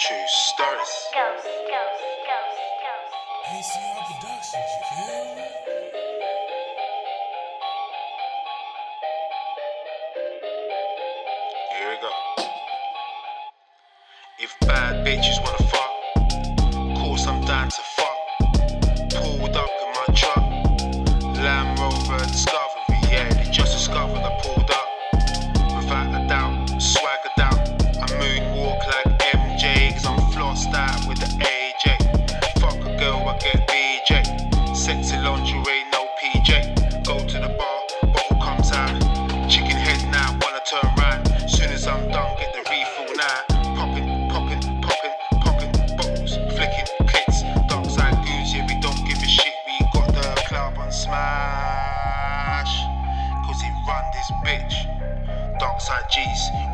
True stories. Ghost, ghost, ghost, ghost. ACR Productions, you feel me? Here we go. If bad bitches wanna fuck, course I'm down to fuck. Pulled up in my truck, Land Rover Discovery, yeah, they just discovered I pulled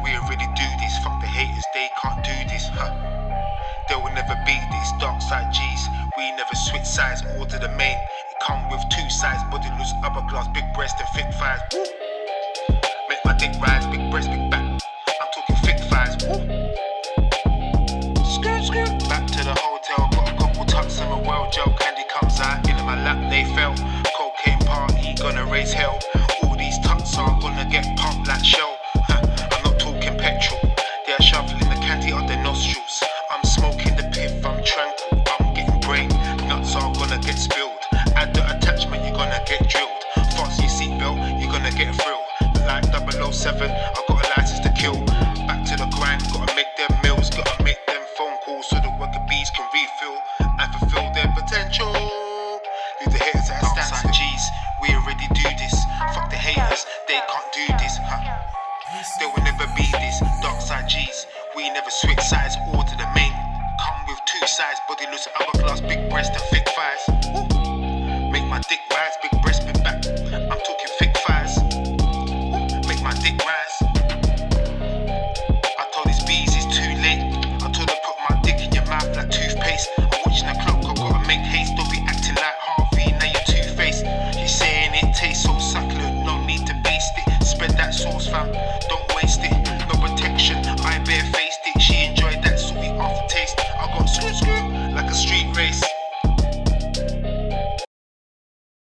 we already do this. Fuck the haters, they can't do this, huh? They will never be this dark side G's. We never switch sides, order the main. It come with two sides, body loose, upper class, big breast and thick thighs. Woo. Make my dick rise, big breast, big back. I'm talking thick thighs. Woo. Skirt. Back to the hotel, got a couple tucks in a well gel. Candy comes out, in my lap they fell. Cocaine party, gonna raise hell. Never be this dark side G's. We never switch sides, order the main. Come with two sides, body loose, hourglass, big breast and thick thighs. Make my dick rise, big